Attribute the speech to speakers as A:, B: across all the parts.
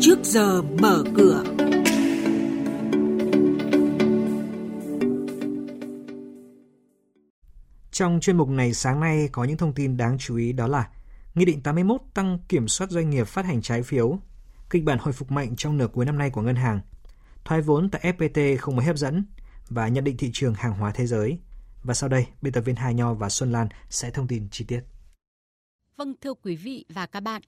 A: trước giờ mở cửa.
B: Trong chuyên mục này sáng nay có những thông tin đáng chú ý đó là Nghị định 81 tăng kiểm soát doanh nghiệp phát hành trái phiếu, kịch bản hồi phục mạnh trong nửa cuối năm nay của ngân hàng, thoái vốn tại FPT không mấy hấp dẫn và nhận định thị trường hàng hóa thế giới. Và sau đây, biên tập viên Hà Nho và Xuân Lan sẽ thông tin chi tiết.
C: Vâng thưa quý vị và các bạn,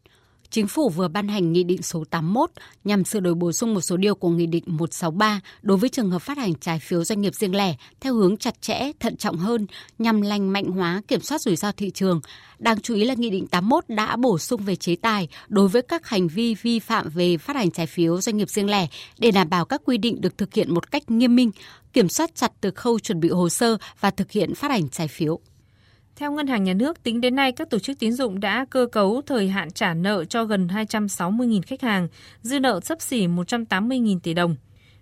C: Chính phủ vừa ban hành Nghị định số 81 nhằm sửa đổi bổ sung một số điều của Nghị định 163 đối với trường hợp phát hành trái phiếu doanh nghiệp riêng lẻ theo hướng chặt chẽ, thận trọng hơn nhằm lành mạnh hóa kiểm soát rủi ro thị trường. Đáng chú ý là Nghị định 81 đã bổ sung về chế tài đối với các hành vi vi phạm về phát hành trái phiếu doanh nghiệp riêng lẻ để đảm bảo các quy định được thực hiện một cách nghiêm minh, kiểm soát chặt từ khâu chuẩn bị hồ sơ và thực hiện phát hành trái phiếu.
D: Theo Ngân hàng Nhà nước, tính đến nay các tổ chức tín dụng đã cơ cấu thời hạn trả nợ cho gần 260.000 khách hàng, dư nợ sấp xỉ 180.000 tỷ đồng.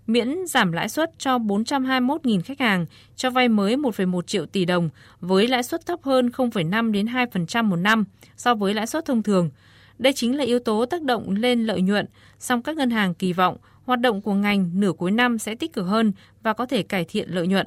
D: Miễn giảm lãi suất cho 421.000 khách hàng, cho vay mới 1,1 triệu tỷ đồng với lãi suất thấp hơn 0,5 đến 2% một năm so với lãi suất thông thường. Đây chính là yếu tố tác động lên lợi nhuận, song các ngân hàng kỳ vọng hoạt động của ngành nửa cuối năm sẽ tích cực hơn và có thể cải thiện lợi nhuận.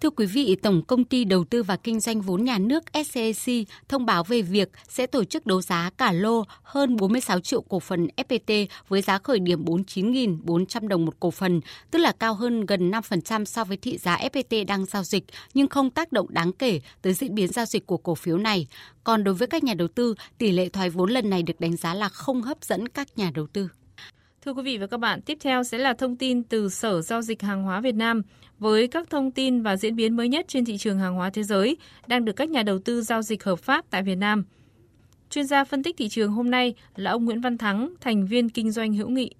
C: Thưa quý vị, Tổng Công ty Đầu tư và Kinh doanh vốn nhà nước SCAC thông báo về việc sẽ tổ chức đấu giá cả lô hơn 46 triệu cổ phần FPT với giá khởi điểm 49.400 đồng một cổ phần, tức là cao hơn gần 5% so với thị giá FPT đang giao dịch, nhưng không tác động đáng kể tới diễn biến giao dịch của cổ phiếu này. Còn đối với các nhà đầu tư, tỷ lệ thoái vốn lần này được đánh giá là không hấp dẫn các nhà đầu tư.
D: Thưa quý vị và các bạn, tiếp theo sẽ là thông tin từ Sở Giao dịch Hàng hóa Việt Nam với các thông tin và diễn biến mới nhất trên thị trường hàng hóa thế giới đang được các nhà đầu tư giao dịch hợp pháp tại Việt Nam. Chuyên gia phân tích thị trường hôm nay là ông Nguyễn Văn Thắng, thành viên kinh doanh hữu nghị.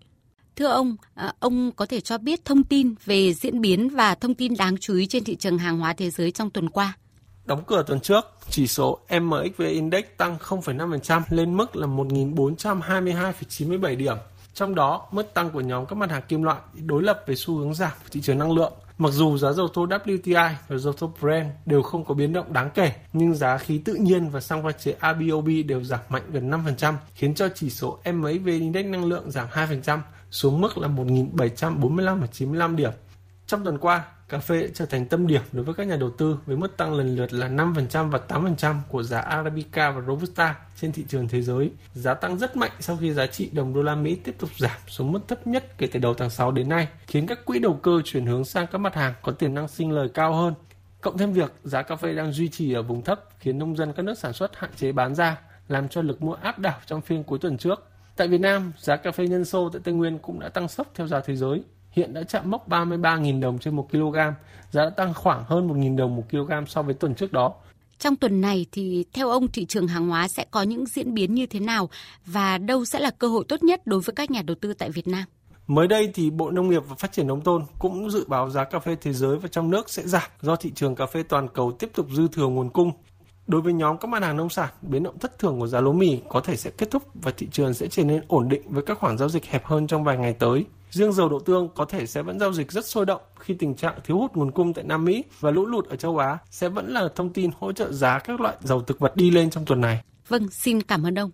C: Thưa ông, à, ông có thể cho biết thông tin về diễn biến và thông tin đáng chú ý trên thị trường hàng hóa thế giới trong tuần qua?
E: Đóng cửa tuần trước, chỉ số MXV Index tăng 0,5% lên mức là 1.422,97 điểm. Trong đó, mức tăng của nhóm các mặt hàng kim loại đối lập với xu hướng giảm của thị trường năng lượng. Mặc dù giá dầu thô WTI và dầu thô Brent đều không có biến động đáng kể, nhưng giá khí tự nhiên và xăng pha chế ABOB đều giảm mạnh gần 5%, khiến cho chỉ số MXV Index năng lượng giảm 2% xuống mức là 1.745,95 điểm. Trong tuần qua, cà phê đã trở thành tâm điểm đối với các nhà đầu tư với mức tăng lần lượt là 5% và 8% của giá Arabica và Robusta trên thị trường thế giới. Giá tăng rất mạnh sau khi giá trị đồng đô la Mỹ tiếp tục giảm xuống mức thấp nhất kể từ đầu tháng 6 đến nay, khiến các quỹ đầu cơ chuyển hướng sang các mặt hàng có tiềm năng sinh lời cao hơn. Cộng thêm việc giá cà phê đang duy trì ở vùng thấp khiến nông dân các nước sản xuất hạn chế bán ra, làm cho lực mua áp đảo trong phiên cuối tuần trước. Tại Việt Nam, giá cà phê nhân sô tại Tây Nguyên cũng đã tăng sốc theo giá thế giới hiện đã chạm mốc 33.000 đồng trên 1 kg, giá đã tăng khoảng hơn 1.000 đồng một kg so với tuần trước đó.
C: Trong tuần này thì theo ông thị trường hàng hóa sẽ có những diễn biến như thế nào và đâu sẽ là cơ hội tốt nhất đối với các nhà đầu tư tại Việt Nam?
E: Mới đây thì Bộ Nông nghiệp và Phát triển Nông thôn cũng dự báo giá cà phê thế giới và trong nước sẽ giảm do thị trường cà phê toàn cầu tiếp tục dư thừa nguồn cung. Đối với nhóm các mặt hàng nông sản, biến động thất thường của giá lúa mì có thể sẽ kết thúc và thị trường sẽ trở nên ổn định với các khoản giao dịch hẹp hơn trong vài ngày tới. Riêng dầu đậu tương có thể sẽ vẫn giao dịch rất sôi động khi tình trạng thiếu hụt nguồn cung tại Nam Mỹ và lũ lụt ở châu Á sẽ vẫn là thông tin hỗ trợ giá các loại dầu thực vật đi lên trong tuần này.
C: Vâng, xin cảm ơn ông.